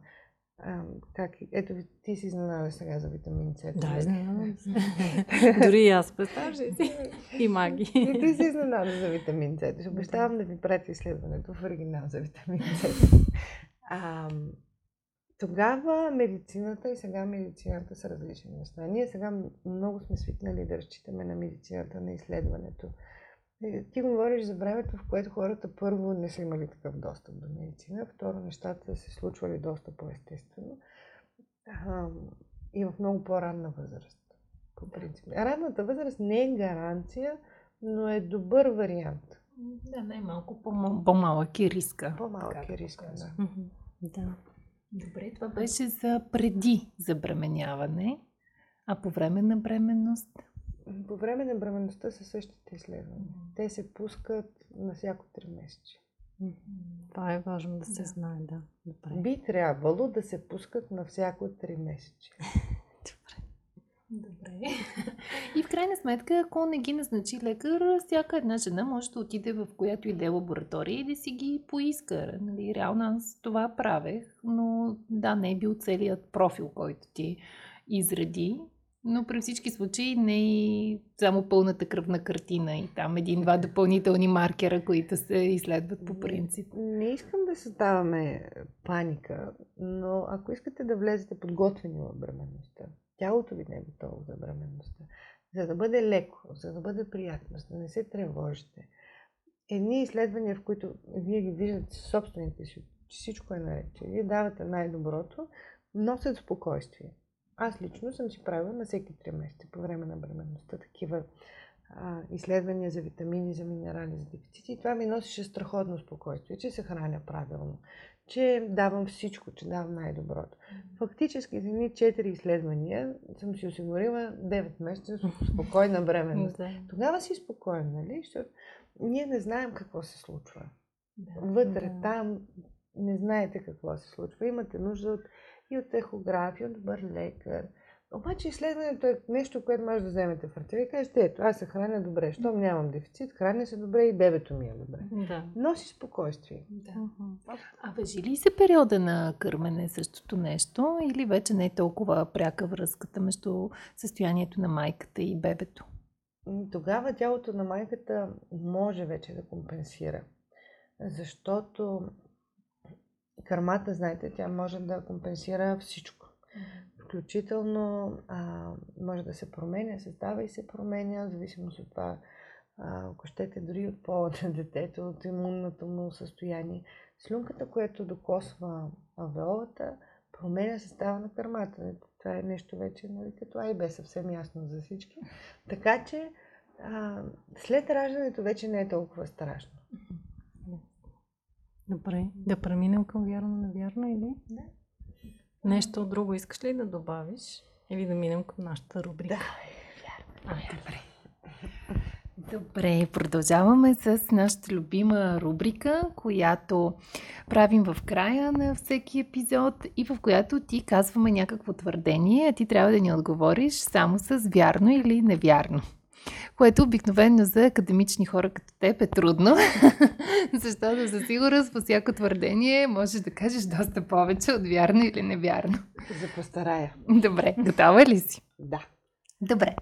а, как, ето ти си изненада сега за витамин С. Да, изненадам се. Дори и аз, представяш си? И маги. И ти си изненада за витамин С. Ще обещавам да ви прати изследването в оригинал за витамин С. А, тогава медицината и сега медицината са различни неща. Ние сега много сме свикнали да разчитаме на медицината, на изследването. Ти говориш за времето, в което хората първо не са имали такъв достъп до медицина, второ нещата се случвали доста по-естествено и в много по-ранна възраст. По принцип. Ранната възраст не е гаранция, но е добър вариант. Да, най-малко по-малък е риска. По-малък е риска, да. да. Добре, това беше за преди забременяване, а по време на бременност? По време на бременността са същите изследвания. Те се пускат на всяко 3 месече. Това е важно да се да. знае, да. Добре. Би трябвало да се пускат на всяко 3 месече. Добре. Добре. И в крайна сметка, ако не ги назначи лекар, всяка една жена може да отиде в която и да е лаборатория и да си ги поиска. Нали, реално аз това правех, но да, не е бил целият профил, който ти изреди. Но при всички случаи не е само пълната кръвна картина и там един-два допълнителни маркера, които се изследват по принцип. Не, не искам да създаваме паника, но ако искате да влезете подготвени в бременността, тялото ви не е готово за бременността, за да бъде леко, за да бъде приятно, за да не се тревожите. Едни изследвания, в които вие ги виждате собствените си, че всичко е наред, че вие давате най-доброто, носят спокойствие. Аз лично съм си правила на всеки 3 месеца по време на бременността такива а, изследвания за витамини, за минерали, за дефицити. И това ми носеше страхотно спокойствие, че се храня правилно, че давам всичко, че давам най-доброто. Фактически за едни 4 изследвания съм си осигурила 9 месеца спокойна бременност. Тогава си спокоен, нали? Защото ние не знаем какво се случва. Вътре, там, не знаете какво се случва. Имате нужда от и от ехография, от добър лекар, Обаче изследването е нещо, което може да вземете в ръце и кажете, ето, аз се храня добре, щом нямам дефицит, храня се добре и бебето ми е добре. Да. Носи спокойствие. Да. А въжи ли се периода на кърмене същото нещо или вече не е толкова пряка връзката между състоянието на майката и бебето? Тогава тялото на майката може вече да компенсира, защото кърмата, знаете, тя може да компенсира всичко. Включително а, може да се променя, състава и се променя, в зависимост от това, а, ако щете, дори от пола на детето, от имунното му състояние. Слюнката, което докосва авеолата, променя състава на кърмата. Това е нещо вече, нали, като ай бе съвсем ясно за всички. Така че а, след раждането вече не е толкова страшно. Добре, да преминем към вярно на вярно или? Да. Нещо друго искаш ли да добавиш? Или да минем към нашата рубрика? Да, А, добре. Добре, продължаваме с нашата любима рубрика, която правим в края на всеки епизод и в която ти казваме някакво твърдение, а ти трябва да ни отговориш само с вярно или невярно. Което обикновено за академични хора като теб е трудно, защото за сигурност по всяко твърдение можеш да кажеш доста повече от вярно или невярно. За постарая. Добре, готова ли си? Да. Добре.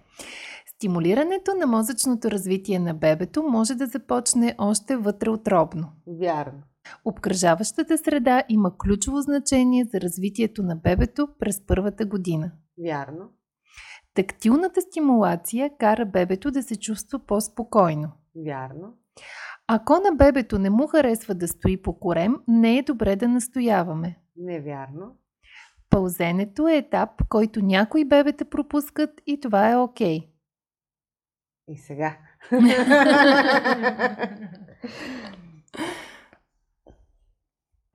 Стимулирането на мозъчното развитие на бебето може да започне още вътреутробно. Вярно. Обкръжаващата среда има ключово значение за развитието на бебето през първата година. Вярно. Тактилната стимулация кара бебето да се чувства по-спокойно. Вярно. Ако на бебето не му харесва да стои по корем, не е добре да настояваме. Невярно. Пълзенето е етап, който някои бебета пропускат и това е окей. Okay. И сега.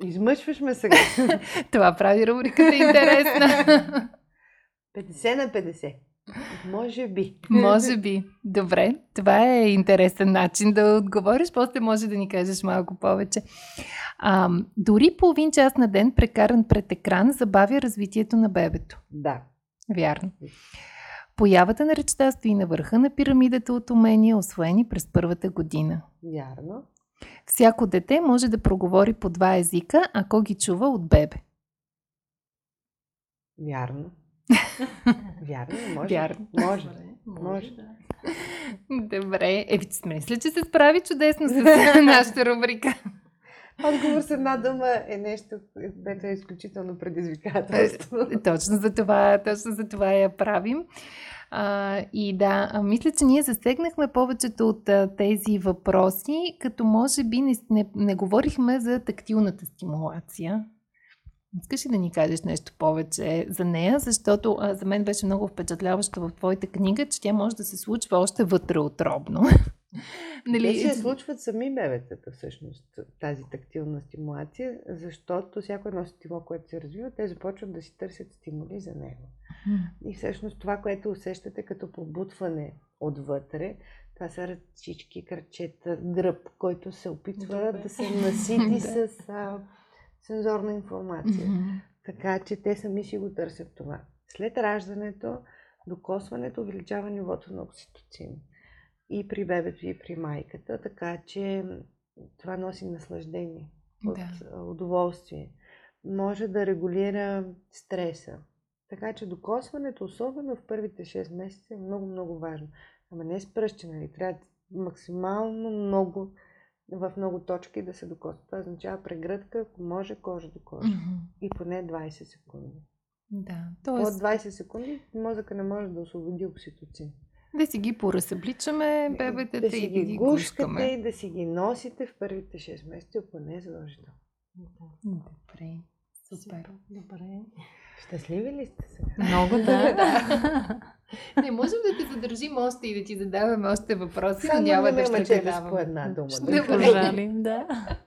Измъчваш ме сега. това прави рубриката интересна. 50 на 50. Може би. Може би. Добре, това е интересен начин да отговориш. После може да ни кажеш малко повече. А, дори половин час на ден, прекаран пред екран, забавя развитието на бебето. Да. Вярно. Появата на речта стои на върха на пирамидата от умения, освоени през първата година. Вярно. Всяко дете може да проговори по два езика, ако ги чува от бебе. Вярно. Вярно, може. Вярно. Може. Добре, Може. да. Добре. Е, мисля, че се справи чудесно с нашата рубрика. Отговор с една дума е нещо, което е изключително предизвикателство. точно за това, точно за това я правим. А, и да, мисля, че ние засегнахме повечето от а, тези въпроси, като може би не, не, не говорихме за тактилната стимулация. Искаш ли да ни кажеш нещо повече за нея? Защото а, за мен беше много впечатляващо в твоята книга, че тя може да се случва още вътреутробно. нали? Те се случват сами бебетата всъщност, тази тактилна стимулация, защото всяко едно стимул, което се развива, те започват да си търсят стимули за него. И всъщност това, което усещате като побутване отвътре, това са ръчички, кръчета, гръб, който се опитва Добре. да се насити с а, сензорна информация. Така че те сами си го търсят това. След раждането, докосването увеличава нивото на окситоцин. И при бебето, и при майката, така че това носи наслаждение, от Да. удоволствие. Може да регулира стреса. Така че докосването, особено в първите 6 месеца, е много, много важно. Ама не с пръще, нали? Трябва максимално много в много точки да се докосва. Това означава прегръдка, ако може кожа до кожа. Мгм. И поне 20 секунди. Да, Под т.е. 20 секунди мозъка не може да освободи окситоцин. да си ги поразсъбличаме бебетата да си и да ги гушкаме. и да си ги носите в първите 6 месеца, поне задължително. Добре, супер. Добре. Щастливи ли сте сега? Много да. Не можем да те задържим още и да ти задаваме още въпроси, но Само няма не да ще те давам. по една дума. Ще Добре. пожалим, да.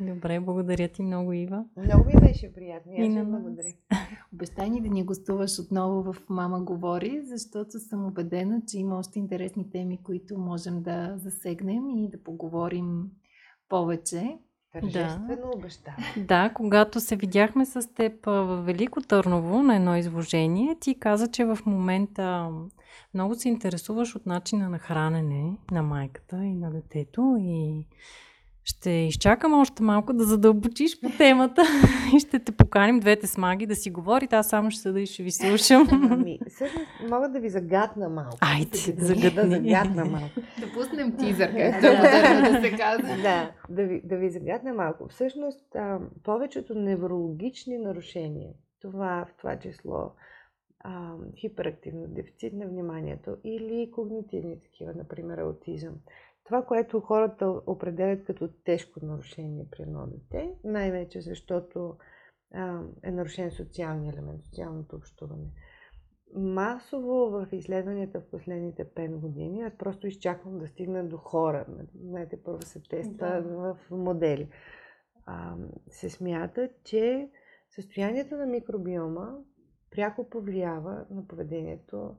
Добре, благодаря ти много, Ива. Много ми беше приятно. Аз на благодаря. Обещай ни да ни гостуваш отново в Мама говори, защото съм убедена, че има още интересни теми, които можем да засегнем и да поговорим повече. Тържествено да. обещава. Да, когато се видяхме с теб в Велико Търново на едно изложение, ти каза, че в момента много се интересуваш от начина на хранене на майката и на детето и ще изчакам още малко да задълбочиш по темата и ще те поканим двете смаги да си говорите. Аз само ще седа и ще ви слушам. Ами, всъщност мога да ви загадна малко. Айде, загадни. Да загадна малко. да пуснем тизър, както да, да се казва. Да, да ви, да ви загадна малко. Всъщност, а, повечето неврологични нарушения, това в това число а, хиперактивно дефицит на вниманието или когнитивни такива, например аутизъм, това, което хората определят като тежко нарушение при едно дете, най-вече защото а, е нарушен социалния елемент, социалното общуване. Масово в изследванията в последните 5 години, аз просто изчаквам да стигна до хора. Знаете, първо се тества да. в модели. А, се смята, че състоянието на микробиома пряко повлиява на поведението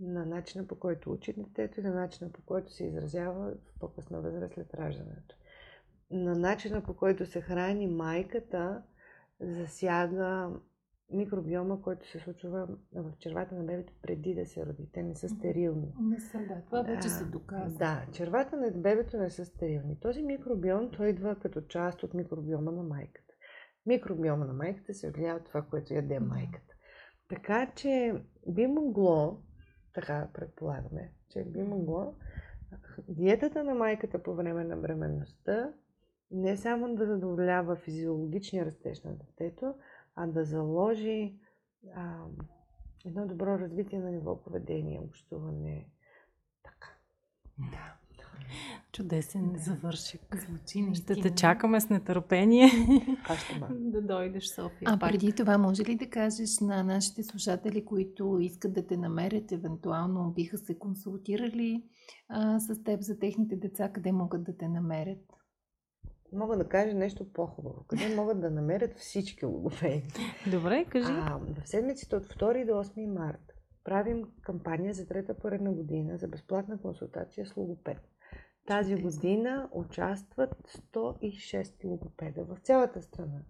на начина по който учи детето и на начина по който се изразява в по-късна възраст след раждането. На начина по който се храни майката засяга микробиома, който се случва в червата на бебето преди да се роди. Те не са стерилни. Не са, да. Това вече се доказва. Да, червата на бебето не са стерилни. Този микробиом, той идва като част от микробиома на майката. Микробиома на майката се влияе от това, което яде майката. Така че би могло така предполагаме, че би могло диетата на майката по време на бременността не само да задоволява физиологичния растеж на детето, а да заложи а, едно добро развитие на ниво поведение, общуване. Така. Да. Чудесен да. завършик. Звучи Ще те чакаме с нетърпение да дойдеш в София. А пак. преди това, може ли да кажеш на нашите слушатели, които искат да те намерят, евентуално биха се консултирали а, с теб за техните деца, къде могат да те намерят? Мога да кажа нещо по-хубаво. Къде могат да намерят всички логопеди? Добре, кажи. А, в седмиците от 2 до 8 март правим кампания за трета поредна година за безплатна консултация с логопед. Тази година участват 106 логопеда в цялата страна.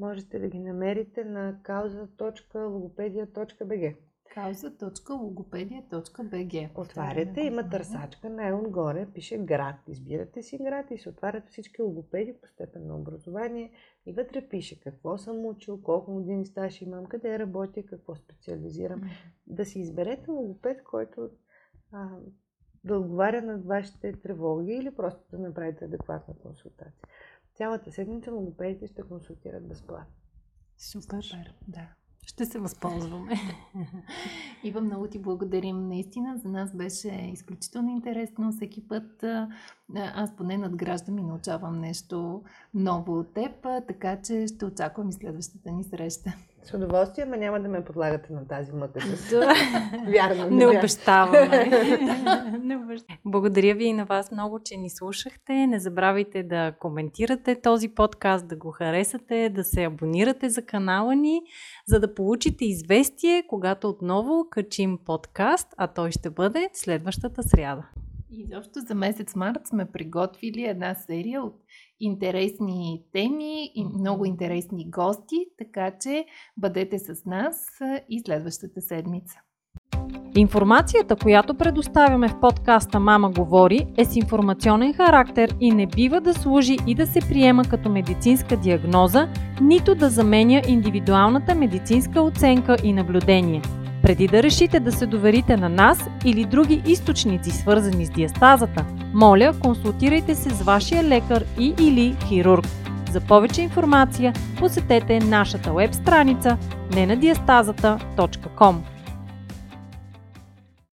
Можете да ги намерите на causa.logopedia.bg causa.logopedia.bg Отваряте, има търсачка, най-отгоре пише град. Избирате си град и се отварят всички логопеди по степен на образование и вътре пише какво съм учил, колко години стаж имам, къде работя, какво специализирам. Да си изберете логопед, който а, да отговаря на вашите тревоги или просто да направите адекватна консултация. Цялата седмица логопедите ще консултират безплатно. Супер. Супер. Да. Ще се възползваме. Ива, много ти благодарим. Наистина за нас беше изключително интересно. Всеки път аз поне надграждам и научавам нещо ново от теб, така че ще очаквам и следващата ни среща. С удоволствие, ама няма да ме подлагате на тази мъка. Вярно. Не обещаваме. Благодаря ви и на вас много, че ни слушахте. Не забравяйте да коментирате този подкаст, да го харесате, да се абонирате за канала ни, за да получите известие, когато отново качим подкаст, а той ще бъде следващата сряда. И защо за месец март сме приготвили една серия от интересни теми и много интересни гости, така че бъдете с нас и следващата седмица. Информацията, която предоставяме в подкаста Мама говори, е с информационен характер и не бива да служи и да се приема като медицинска диагноза, нито да заменя индивидуалната медицинска оценка и наблюдение – преди да решите да се доверите на нас или други източници, свързани с диастазата, моля, консултирайте се с вашия лекар и или хирург. За повече информация посетете нашата веб страница nenadiastazata.com.